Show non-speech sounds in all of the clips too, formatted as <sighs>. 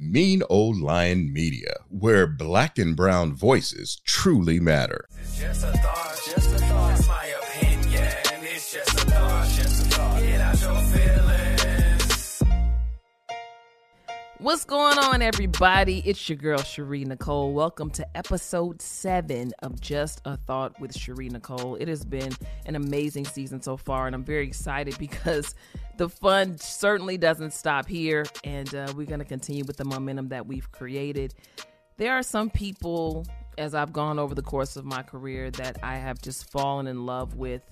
Mean Old Lion Media, where black and brown voices truly matter. What's going on, everybody? It's your girl, Shari Nycole. Welcome to episode seven of Just a Thought with Shari Nycole. It has been an amazing season so far, and I'm very excited because the fun certainly doesn't stop here, and uh, we're going to continue with the momentum that we've created. There are some people, as I've gone over the course of my career, that I have just fallen in love with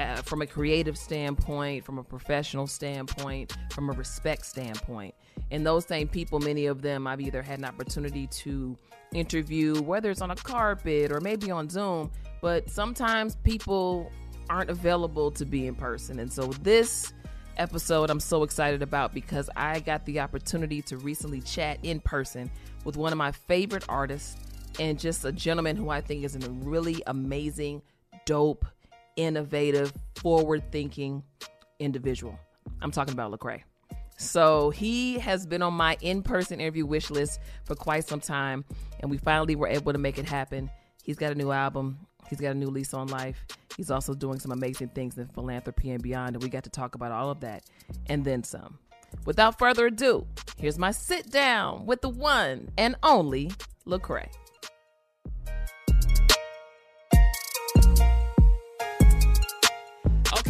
uh, from a creative standpoint, from a professional standpoint, from a respect standpoint. And those same people, many of them I've either had an opportunity to interview, whether it's on a carpet or maybe on Zoom, but sometimes people aren't available to be in person. And so this episode I'm so excited about because I got the opportunity to recently chat in person with one of my favorite artists and just a gentleman who I think is in a really amazing, dope, innovative, forward thinking individual. I'm talking about Lecrae. So he has been on my in person interview wish list for quite some time, and we finally were able to make it happen. He's got a new album, he's got a new lease on life. He's also doing some amazing things in philanthropy and beyond, and we got to talk about all of that and then some. Without further ado, here's my sit down with the one and only Lecrae.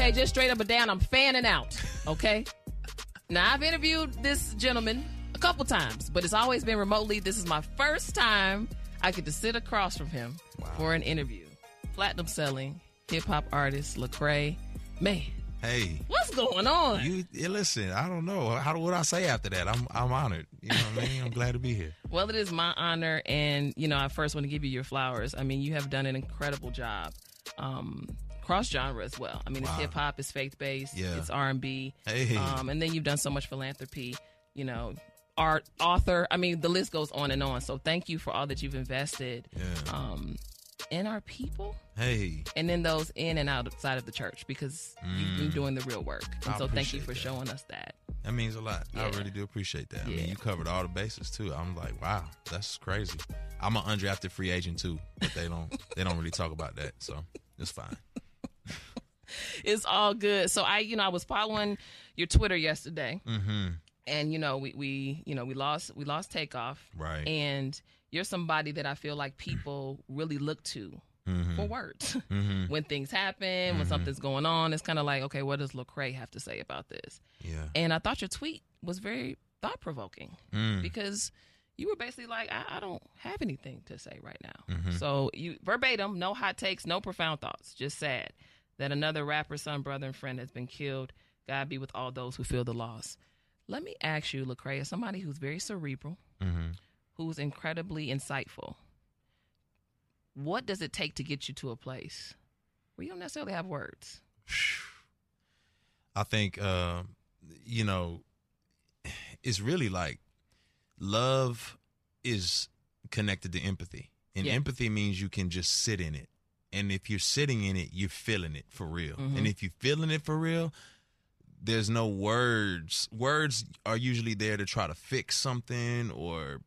Okay, just straight up and down, I'm fanning out. Okay. now I've interviewed this gentleman a couple times, but it's always been remotely. This is my first time I get to sit across from him for an interview. Platinum selling hip hop artist Lecrae. Man, Hey, what's going on? you yeah, listen. I don't know how what I say after that. I'm I'm honored. You know what I mean? I'm glad to be here. <laughs> Well, it is my honor, and you know, I first want to give you your flowers. I mean, you have done an incredible job, um, cross genre as well. I mean, it's hip hop, it's faith based, Yeah. it's R and B, Hey. um, and then you've done so much philanthropy. You know, art, author. I mean, the list goes on and on. So, thank you for all that you've invested Yeah. um, in our people, Hey, and then those in and outside of the church, because you've been doing the real work. And Mm. I so, thank you for that. showing us that. that means a lot. I really do appreciate that. I Yeah. mean, you covered all the bases too. I'm like, wow, that's crazy. I'm an undrafted free agent too, but they don't they don't really talk about that, so it's fine. <laughs> <laughs> it's all good. So I, you know, I was following your Twitter yesterday, Mm-hmm. and you know, we we you know we lost we lost Takeoff, Right. and you're somebody that I feel like people really look to Mm-hmm. for words <laughs> Mm-hmm. when things happen, when something's going on. It's kind of like, okay, what does Lecrae have to say about this? Yeah. And I thought your tweet was very thought provoking Mm. because you were basically like, I, I don't have anything to say right now. Mm-hmm. So you verbatim, no hot takes, no profound thoughts, just sad that another rapper, son, brother, and friend has been killed. God be with all those who feel the loss. Let me ask you, Lecrae, as somebody who's very cerebral, Mm-hmm. who's incredibly insightful, what does it take to get you to a place where you don't necessarily have words? <sighs> I think uh, you know it's really like love is connected to empathy. And Yeah. empathy means you can just sit in it. And if you're sitting in it, you're feeling it for real. Mhm. And if you're feeling it for real, there's no words. Words are usually there to try to fix something or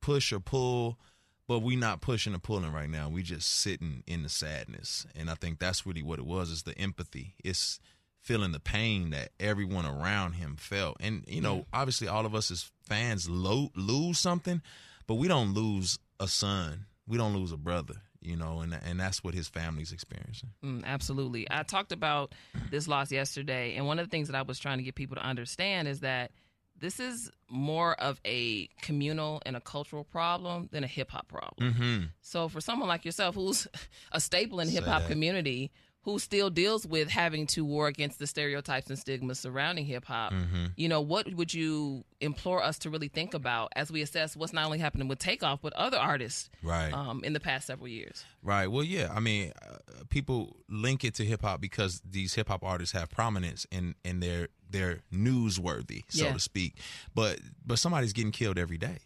push or pull, but we not pushing or pulling right now. We just sitting in the sadness. And I think that's really what it was is the empathy. It's feeling the pain that everyone around him felt. And you know, obviously all of us as fans lo- lose something, but we don't lose a son. We don't lose a brother, you know, and and that's what his family's experiencing. Mm, absolutely. I talked about this loss yesterday, and one of the things that I was trying to get people to understand is that this is more of a communal and a cultural problem than a hip hop problem. Mhm. So for someone like yourself who's <laughs> a staple in the hip hop community, who still deals with having to war against the stereotypes and stigmas surrounding hip hop, Mm-hmm. you know, what would you implore us to really think about as we assess what's not only happening with Takeoff but other artists Right. um, in the past several years? Right. Well, yeah. I mean, uh, people link it to hip hop because these hip hop artists have prominence and and they're they're newsworthy, so Yeah. to speak. But but somebody's getting killed every day.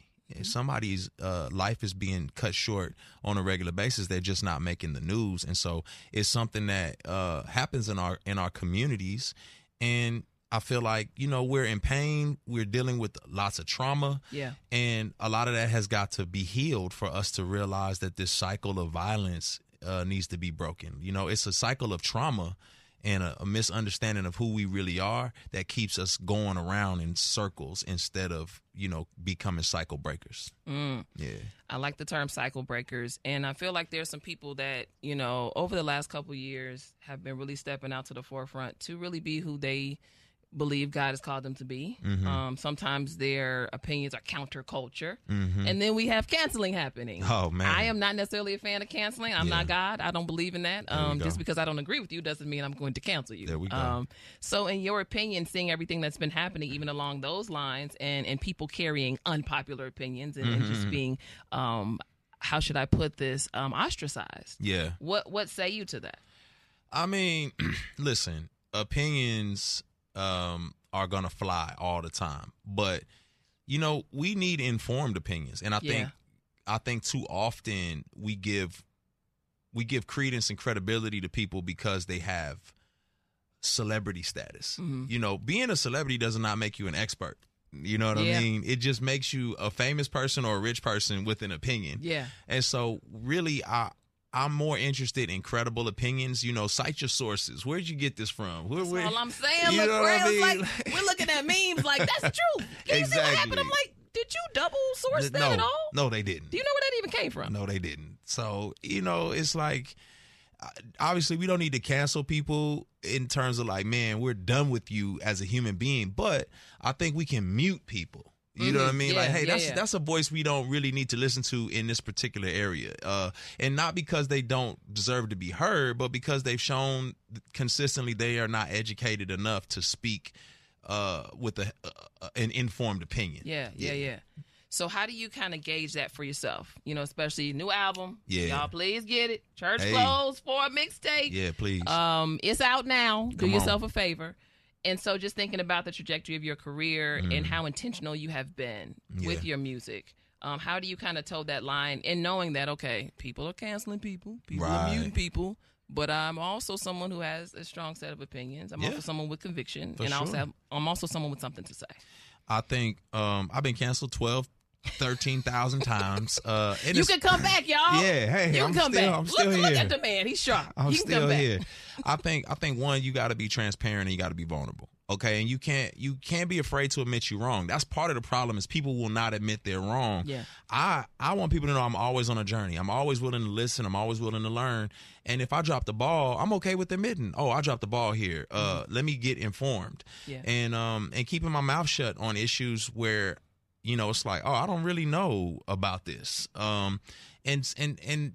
Somebody's uh, life is being cut short on a regular basis. They're just not making the news, and so it's something that uh, happens in our in our communities. And I feel like you know we're in pain. We're dealing with lots of trauma. Yeah. and a lot of that has got to be healed for us to realize that this cycle of violence uh, needs to be broken. You know, it's a cycle of trauma and a, a misunderstanding of who we really are that keeps us going around in circles instead of you know becoming cycle breakers. Mm. Yeah, I like the term cycle breakers, and I feel like there's some people that you know over the last couple years have been really stepping out to the forefront to really be who they believe God has called them to be. Mm-hmm. Um, sometimes their opinions are counterculture, and then we have canceling happening. Mm-hmm. Oh, man. I am not necessarily a fan of canceling. I'm Yeah. not God. I don't believe in that. Um, just because I don't agree with you doesn't mean I'm going to cancel you. There we go. Um, so, in your opinion, seeing everything that's been happening, even along those lines, and and people carrying unpopular opinions and, and Mm-hmm. just being, um, how should I put this, um, ostracized? yeah. What what say you to that? I mean, <clears throat> listen, opinions um, are gonna fly all the time, but you know we need informed opinions, and I think I think too often we give we give credence and credibility to people because they have celebrity status. Mhm. You know, being a celebrity does not make you an expert. You know what Yeah. I mean? It just makes you a famous person or a rich person with an opinion. Yeah, And so really I I'm more interested in credible opinions. You know, cite your sources. Where'd you get this from? Where, that's where- all I'm saying. You Look, I mean? like we're looking at memes like that's <laughs> true. Can you see what happened? I'm like, did you double source that no, at all? no, they didn't. Do you know where that even came from? No, they didn't. So you know, it's like uh, obviously we don't need to cancel people in terms of like, man, we're done with you as a human being. But I think we can mute people. You know what I Mhm. mean? Yeah, like, hey, yeah, that's yeah. that's a voice we don't really need to listen to in this particular area, uh, and not because they don't deserve to be heard, but because they've shown consistently they are not educated enough to speak uh, with a, uh, an informed opinion. Yeah, yeah, yeah. So how do you kind of gauge that for yourself? You know, especially new album. Yeah. Y'all please get it. Church Hey. Clothes for a mixtape. Yeah, please. Um, it's out now. Do Come on. yourself a favor. And so just thinking about the trajectory of your career and how intentional you have been with Mm. Your music. Um, how do you kind of toe that line and knowing that okay, people are canceling people, people are muting people, but I'm also someone who has a strong set of opinions. I'm Yeah. also someone with conviction, For and I also have, I'm also someone with something to say. I think um, I've been canceled 12, 13,000 times. Uh, and You can come back, y'all. <laughs> Yeah, hey, you can I'm come still, back. I'm still look, here. look at the man. He's sharp. I'm still here. I think I think one, you got to be transparent and you got to be vulnerable. Okay, and you can't you can't be afraid to admit you're wrong. That's part of the problem is people will not admit they're wrong. Yeah. I I want people to know I'm always on a journey. I'm always willing to listen. I'm always willing to learn. And if I drop the ball, I'm okay with admitting, oh, I dropped the ball here. Uh, let me get informed. Mm-hmm. Yeah. And um and keeping my mouth shut on issues where you know it's like, oh, I don't really know about this. Um, and and and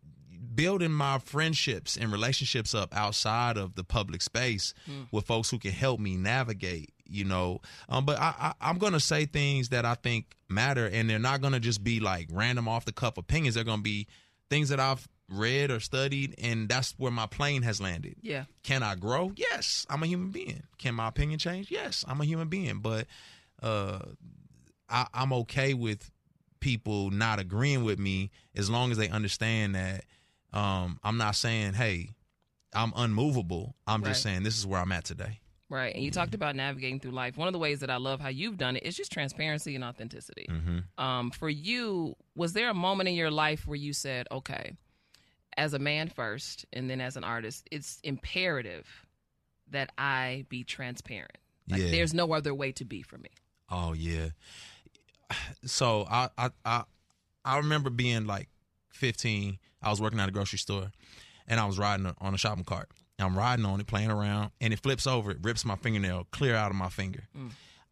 building my friendships and relationships up outside of the public space with folks who can help me navigate you know. Um, but I, I i'm gonna say things that i think matter and they're not gonna just be like random off the cuff opinions. They're gonna be things that i've read or studied and that's where my plane has landed. Yeah. can i grow? Yes i'm a human being. Can my opinion change? Yes i'm a human being. But uh I, i'm okay with people not agreeing with me as long as they understand that um, I'm not saying, hey, I'm unmovable. I'm just saying this is where I'm at today. Right. And you talked about navigating through life. One of the ways that I love how you've done it is just transparency and authenticity. Mm-hmm. Um, for you, was there a moment in your life where you said, okay, as a man first and then as an artist, it's imperative that I be transparent? Like, Yeah. there's no other way to be for me. Oh yeah. So I I I, I remember being like 15. I was working at a grocery store, and I was riding on a shopping cart. I'm riding on it, playing around, and it flips over. It rips my fingernail clear out of my finger.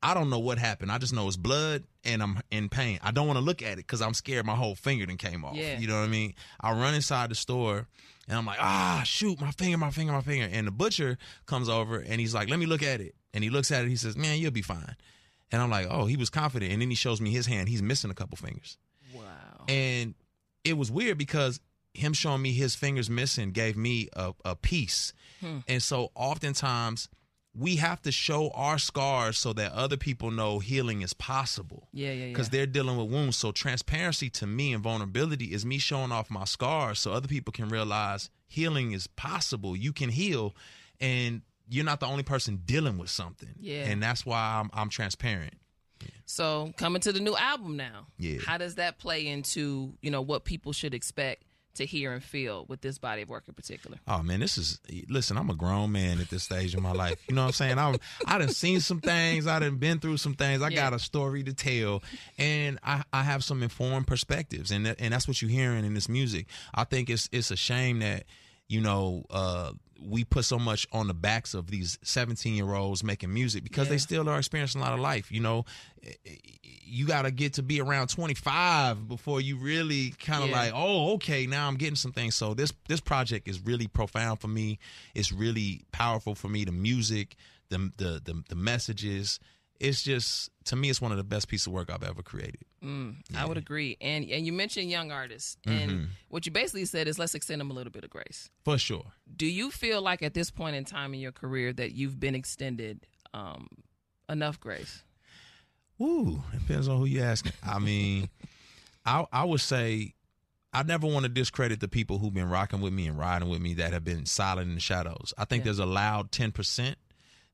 I don't know what happened. I just know it's blood, and I'm in pain. I don't want to look at it because I'm scared my whole finger then came off. Yeah. You know what I mean? I run inside the store, and I'm like, ah, shoot, my finger, my finger, my finger. And the butcher comes over, and he's like, let me look at it. And he looks at it. He says, man, you'll be fine. And I'm like, oh, he was confident. And then he shows me his hand. He's missing a couple fingers. Wow. And it was weird because him showing me his fingers missing gave me a, a peace. Hmm. And so oftentimes we have to show our scars so that other people know healing is possible Yeah, yeah, yeah. because they're dealing with wounds. So transparency to me and vulnerability is me showing off my scars so other people can realize healing is possible. You can heal. And you're not the only person dealing with something. Yeah. And that's why I'm I'm transparent. So coming to the new album now. Yeah. How does that play into, you know, what people should expect to hear and feel with this body of work in particular? Oh man, this is listen. I'm a grown man at this stage of my life. You know what I'm saying? I've I done seen some things. I done been through some things. I Yeah. got a story to tell, and I, I have some informed perspectives, and that, and that's what you're hearing in this music. I think it's it's a shame that you know uh, we put so much on the backs of these 17 year olds making music because Yeah. they still are experiencing a lot of life. You know, eh, eh, you got to get to be around 25 before you really kind of Yeah. like oh okay now i'm getting some things so this this project is really profound for me it's really powerful for me the music the the the, the messages it's just to me it's one of the best pieces of work i've ever created Mm, I would agree. And and you mentioned young artists. And Mm-hmm. what you basically said is let's extend them a little bit of grace. for sure Do you feel like at this point in time in your career that you've been extended um, enough grace? Ooh, depends on who you ask. I mean, <laughs> I I would say I never want to discredit the people who've been rocking with me and riding with me that have been silent in the shadows. I think Yeah. there's a loud ten percent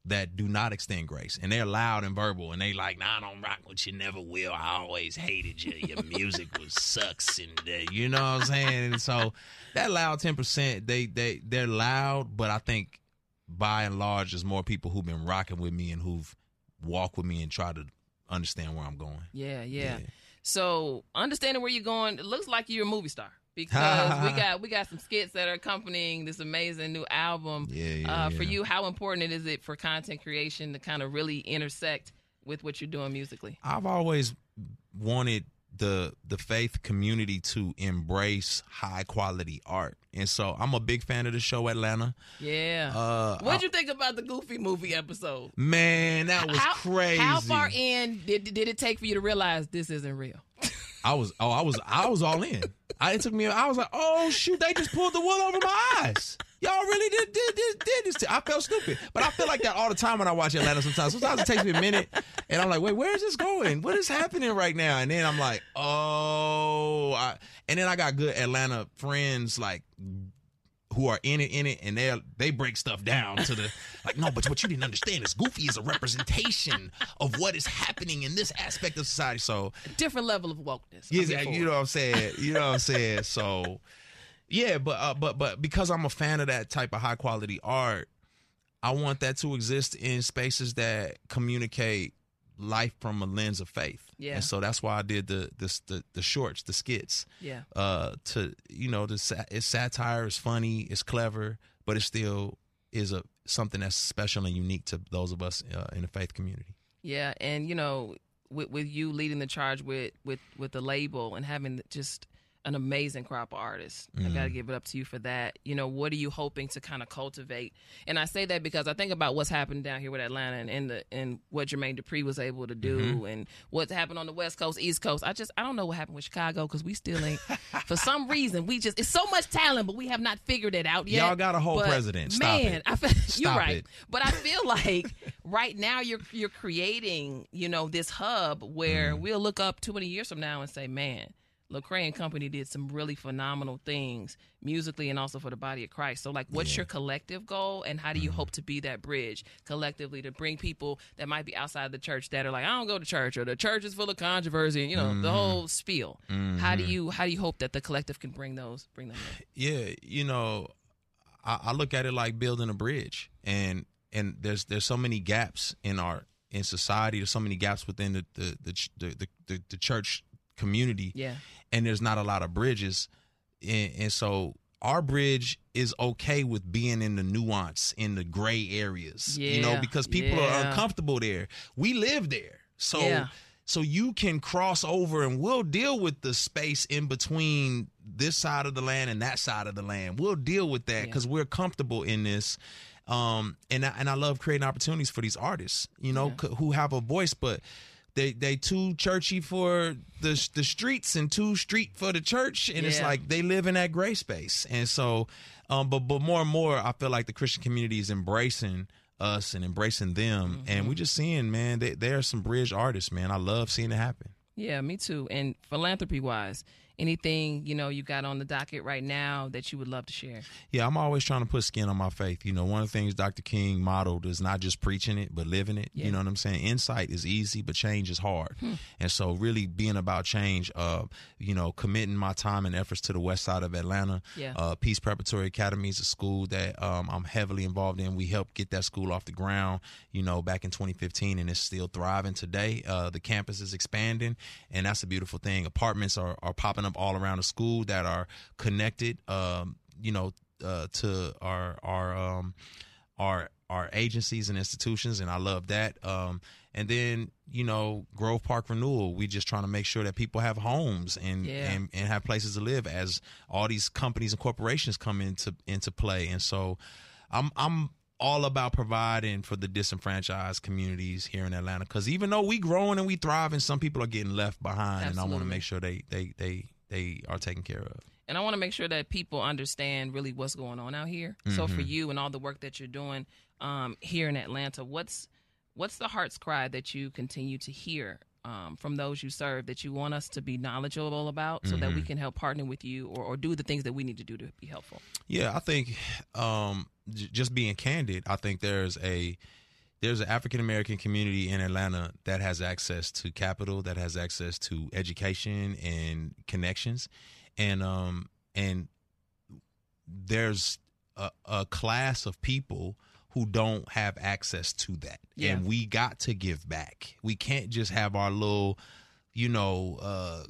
that do not extend grace, and they're loud and verbal, and they like, "Nah, I don't rock with you, never will. I always hated you. Your music was <laughs> sucks, and uh, you know what I'm saying." And so that loud ten percent, they they they're loud, but I think by and large, there's more people who've been rocking with me and who've walked with me and tried to understand where I'm going. Yeah, yeah. Yeah. So understanding where you're going, it looks like you're a movie star because we <laughs> got we got some skits that are accompanying this amazing new album. Yeah, yeah, uh, For you, how important is it for content creation to kind of really intersect with what you're doing musically? I've always wanted the the faith community to embrace high quality art, and so I'm a big fan of the show Atlanta. Yeah. Uh, What'd you think about the Goofy movie episode? man, that was how, crazy. How far in did did it take for you to realize this isn't real? I was oh I was I was all in. I, it took me. I was like, oh shoot, they just pulled the wool over my eyes. Y'all really did did did, did this. To, I felt stupid, but I feel like that all the time when I watch Atlanta. Sometimes, sometimes it takes me a minute, and I'm like, wait, where is this going? What is happening right now? And then I'm like, oh, I, and then I got good Atlanta friends like who are in it in it and they they break stuff down to the <laughs> like no but what you didn't understand is goofy is a representation of what is happening in this aspect of society so Different level of wokeness. yeah, I'm here for you know what I'm saying. You know what I'm saying. So, yeah, but uh, but but because I'm a fan of that type of high quality art, I want that to exist in spaces that communicate life from a lens of faith. Yeah. and so that's why I did the the the, the shorts, the skits. Yeah. Uh, to you know, the it's satire, it's funny, it's clever, but it still is a something that's special and unique to those of us uh, in the faith community. Yeah, and you know, with with you leading the charge with with with the label and having just an amazing crop of artists, I got to give it up to you for that. You know, what are you hoping to kind of cultivate? And I say that because I think about what's happened down here with Atlanta and, and the and what Jermaine Dupri was able to do, and what's happened on the West Coast, East Coast. I just I don't know what happened with Chicago because we still ain't. <laughs> for some reason, we just it's so much talent, but we have not figured it out yet. Y'all got a whole But, president. Stop man, it. I feel, <laughs> you're right. it. But I feel <laughs> like right now you're you're creating, you know, this hub where Mm. we'll look up 20 years from now and say, man, Lecrae and Company did some really phenomenal things musically and also for the body of Christ. So, like, what's your collective goal, and how do you hope to be that bridge collectively to bring people that might be outside the church that are like, I don't go to church, or the church is full of controversy, and you know, Mm-hmm. the whole spiel. How do you how do you hope that the collective can bring those bring them in? yeah you know I, I look at it like building a bridge and and there's there's so many gaps in our in society there's so many gaps within the the the, the, the, the church community Yeah. and there's not a lot of bridges and, and so our bridge is okay with being in the nuance in the gray areas you know because people yeah. are uncomfortable there we live there so Yeah. so you can cross over and we'll deal with the space in between this side of the land and that side of the land we'll deal with that Yeah. because we're comfortable in this um and I, and I love creating opportunities for these artists you know Yeah. c- who have a voice but they they too churchy for the the streets and too street for the church. And it's like they live in that gray space. And so um but but more and more I feel like the Christian community is embracing us and embracing them. And Mm-hmm. we just seeing man they, they are some bridge artists man. I love seeing it happen. Yeah, me too. And philanthropy wise, anything you know you got on the docket right now that you would love to share? Yeah, I'm always trying to put skin on my faith. You know, one of the things Dr. King modeled is not just preaching it, but living it. Yeah. You know what I'm saying? Insight is easy, but change is hard. And so, really being about change, uh, you know, committing my time and efforts to the west side of Atlanta. Yeah. Uh, Peace Preparatory Academy is a school that um, I'm heavily involved in. We helped get that school off the ground, you know, back in 2015, and it's still thriving today. Uh, the campus is expanding, and that's a beautiful thing. Apartments are, are popping up all around the school that are connected, um, you know, uh, to our our um, our our agencies and institutions, and I love that. Um, and then you know, Grove Park Renewal, we just trying to make sure that people have homes and Yeah. and, and have places to live as all these companies and corporations come into into play. And so, I'm I'm all about providing for the disenfranchised communities here in Atlanta because even though we growing and we thriving, some people are getting left behind, and I want to make sure they they they they are taken care of. And I want to make sure that people understand really what's going on out here. So for you and all the work that you're doing um, here in Atlanta, what's what's the heart's cry that you continue to hear um, from those you serve that you want us to be knowledgeable about, so that we can help partner with you or, or do the things that we need to do to be helpful. Yeah, I think um, j- just being candid, I think there's a there's an African American community in Atlanta that has access to capital, that has access to education and connections, and um and there's a, a class of people who don't have access to that, Yeah. and we got to give back. We can't just have our little, you know, uh,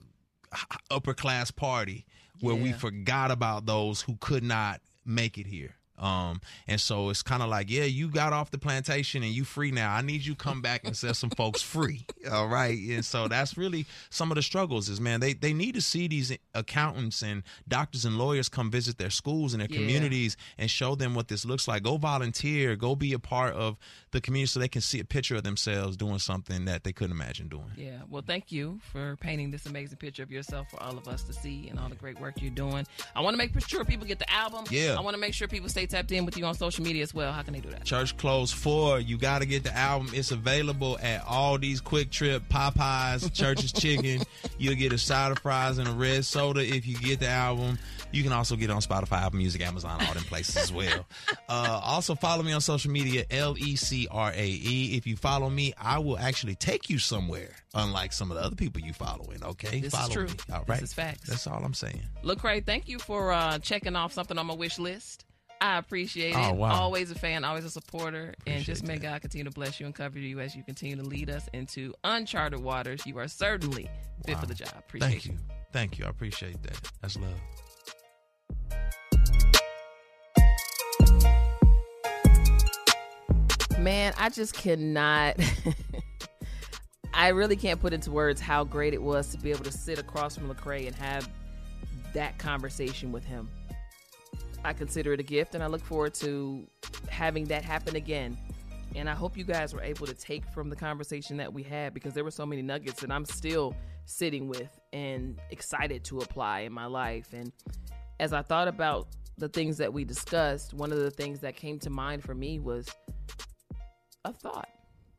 upper class party where we forgot about those who could not make it here. Um, and so it's kind of like, yeah, you got off the plantation and you free now. I need you come back and set some folks free. <laughs> All right. And so that's really some of the struggles is man, they, they need to see these accountants and doctors and lawyers come visit their schools and their Yeah. communities and show them what this looks like. Go volunteer, go be a part of the community so they can see a picture of themselves doing something that they couldn't imagine doing. Yeah. Well, thank you for painting this amazing picture of yourself for all of us to see and all the great work you're doing. I want to make sure people get the album. Yeah. I want to make sure people stay tapped in with you on social media as well. How can they do that? Church Clothes 4. You got to get the album. It's available at all these QuikTrip, Popeyes, Church's <laughs> Chicken. You'll get a side of fries and a red soda if you get the album. You can also get it on Spotify, Apple Music, Amazon, all them places as well. Uh, also, follow me on social media, L E C R A E. If you follow me, I will actually take you somewhere, unlike some of the other people you following, okay? This is true. me. All This is facts. That's all I'm saying. Look, Lecrae, thank you for uh, checking off something on my wish list. I appreciate oh, it. Oh, wow. Always a fan, always a supporter. and just may that. God continue to bless you and cover you as you continue to lead us into uncharted waters. You are certainly fit for the job. Appreciate Thank you. Thank you. I appreciate that. That's love. Man, I just cannot. <laughs> I really can't put into words how great it was to be able to sit across from Lecrae and have that conversation with him. I consider it a gift, and I look forward to having that happen again. And I hope you guys were able to take from the conversation that we had because there were so many nuggets that I'm still sitting with and excited to apply in my life. And as I thought about the things that we discussed, one of the things that came to mind for me was a thought,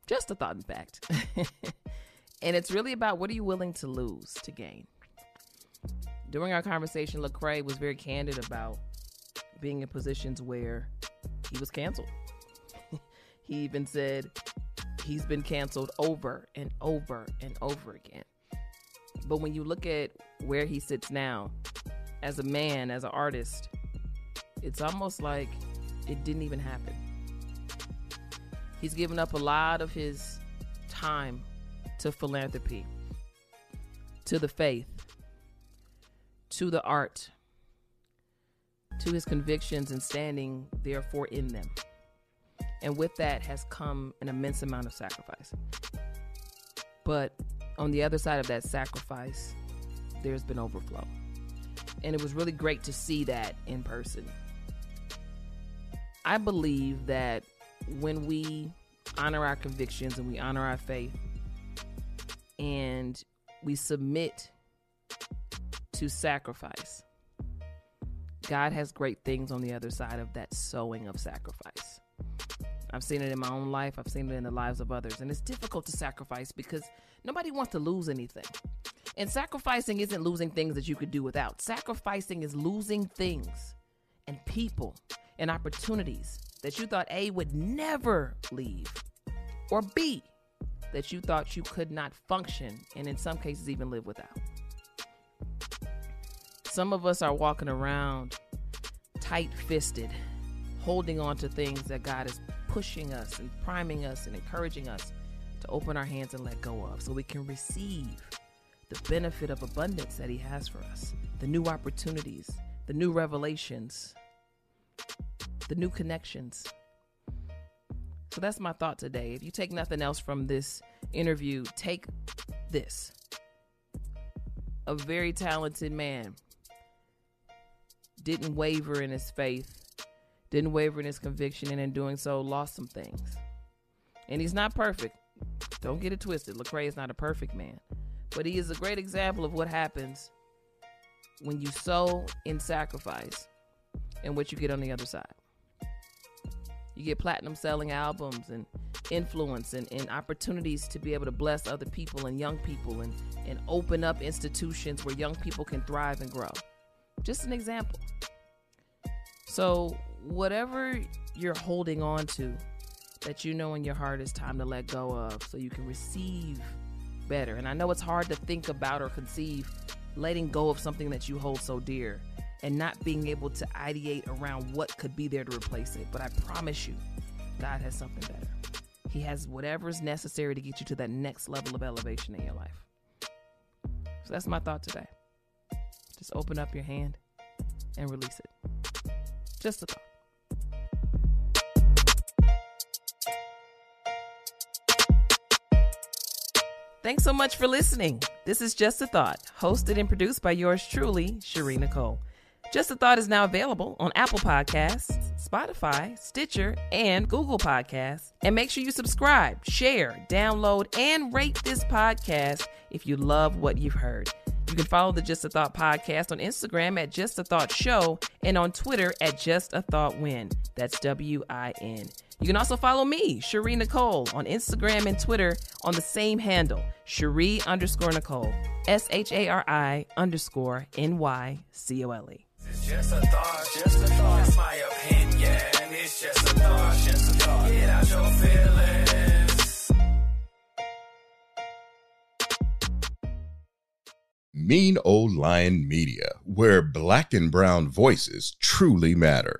just a thought, in fact. <laughs> and it's really about what are you willing to lose to gain. During our conversation, Lecrae was very candid about being in positions where he was canceled. <laughs> he even said he's been canceled over and over and over again. But when you look at where he sits now, as a man, as an artist, it's almost like it didn't even happen. He's given up a lot of his time to philanthropy, to the faith, to the art, to his convictions and standing therefore in them. And with that has come an immense amount of sacrifice. But on the other side of that sacrifice, there's been overflow. And it was really great to see that in person. I believe that when we honor our convictions and we honor our faith and we submit to sacrifice, God has great things on the other side of that sowing of sacrifice. I've seen it in my own life, I've seen it in the lives of others. And it's difficult to sacrifice because nobody wants to lose anything. And sacrificing isn't losing things that you could do without. Sacrificing is losing things and people and opportunities that you thought A would never leave, or B that you thought you could not function and in some cases even live without. Some of us are walking around tight fisted, holding on to things that God is pushing us and priming us and encouraging us to open our hands and let go of so we can receive the benefit of abundance that He has for us, the new opportunities, the new revelations, the new connections. So that's my thought today. If you take nothing else from this interview, take this. A very talented man didn't waver in his faith, didn't waver in his conviction, and in doing so, lost some things. And he's not perfect. Don't get it twisted. Lecrae is not a perfect man, but he is a great example of what happens when you sow in sacrifice and what you get on the other side. You get platinum selling albums and influence and, and opportunities to be able to bless other people and young people and, and open up institutions where young people can thrive and grow. Just an example. So, whatever you're holding on to that you know in your heart is time to let go of so you can receive better. And I know it's hard to think about or conceive letting go of something that you hold so dear and not being able to ideate around what could be there to replace it. But I promise you, God has something better. He has whatever is necessary to get you to that next level of elevation in your life. So that's my thought today. Just open up your hand and release it. Just a thought. Thanks so much for listening. This is Just a Thought, hosted and produced by yours truly, Shari Nycole. Just a Thought is now available on Apple Podcasts, Spotify, Stitcher, and Google Podcasts. And make sure you subscribe, share, download, and rate this podcast if you love what you've heard. You can follow the Just a Thought podcast on Instagram at Just a Thought Show and on Twitter at Just a Thought Win. That's W I N. You can also follow me, Shari Nycole, on Instagram and Twitter on the same handle, Shari underscore Nycole, S H A R I underscore N Y C O L E. Just a thought, just a thought. It's my opinion. It's just a thought, just a thought. Get out your feelings. Mean Old Lion Media, where black and brown voices truly matter.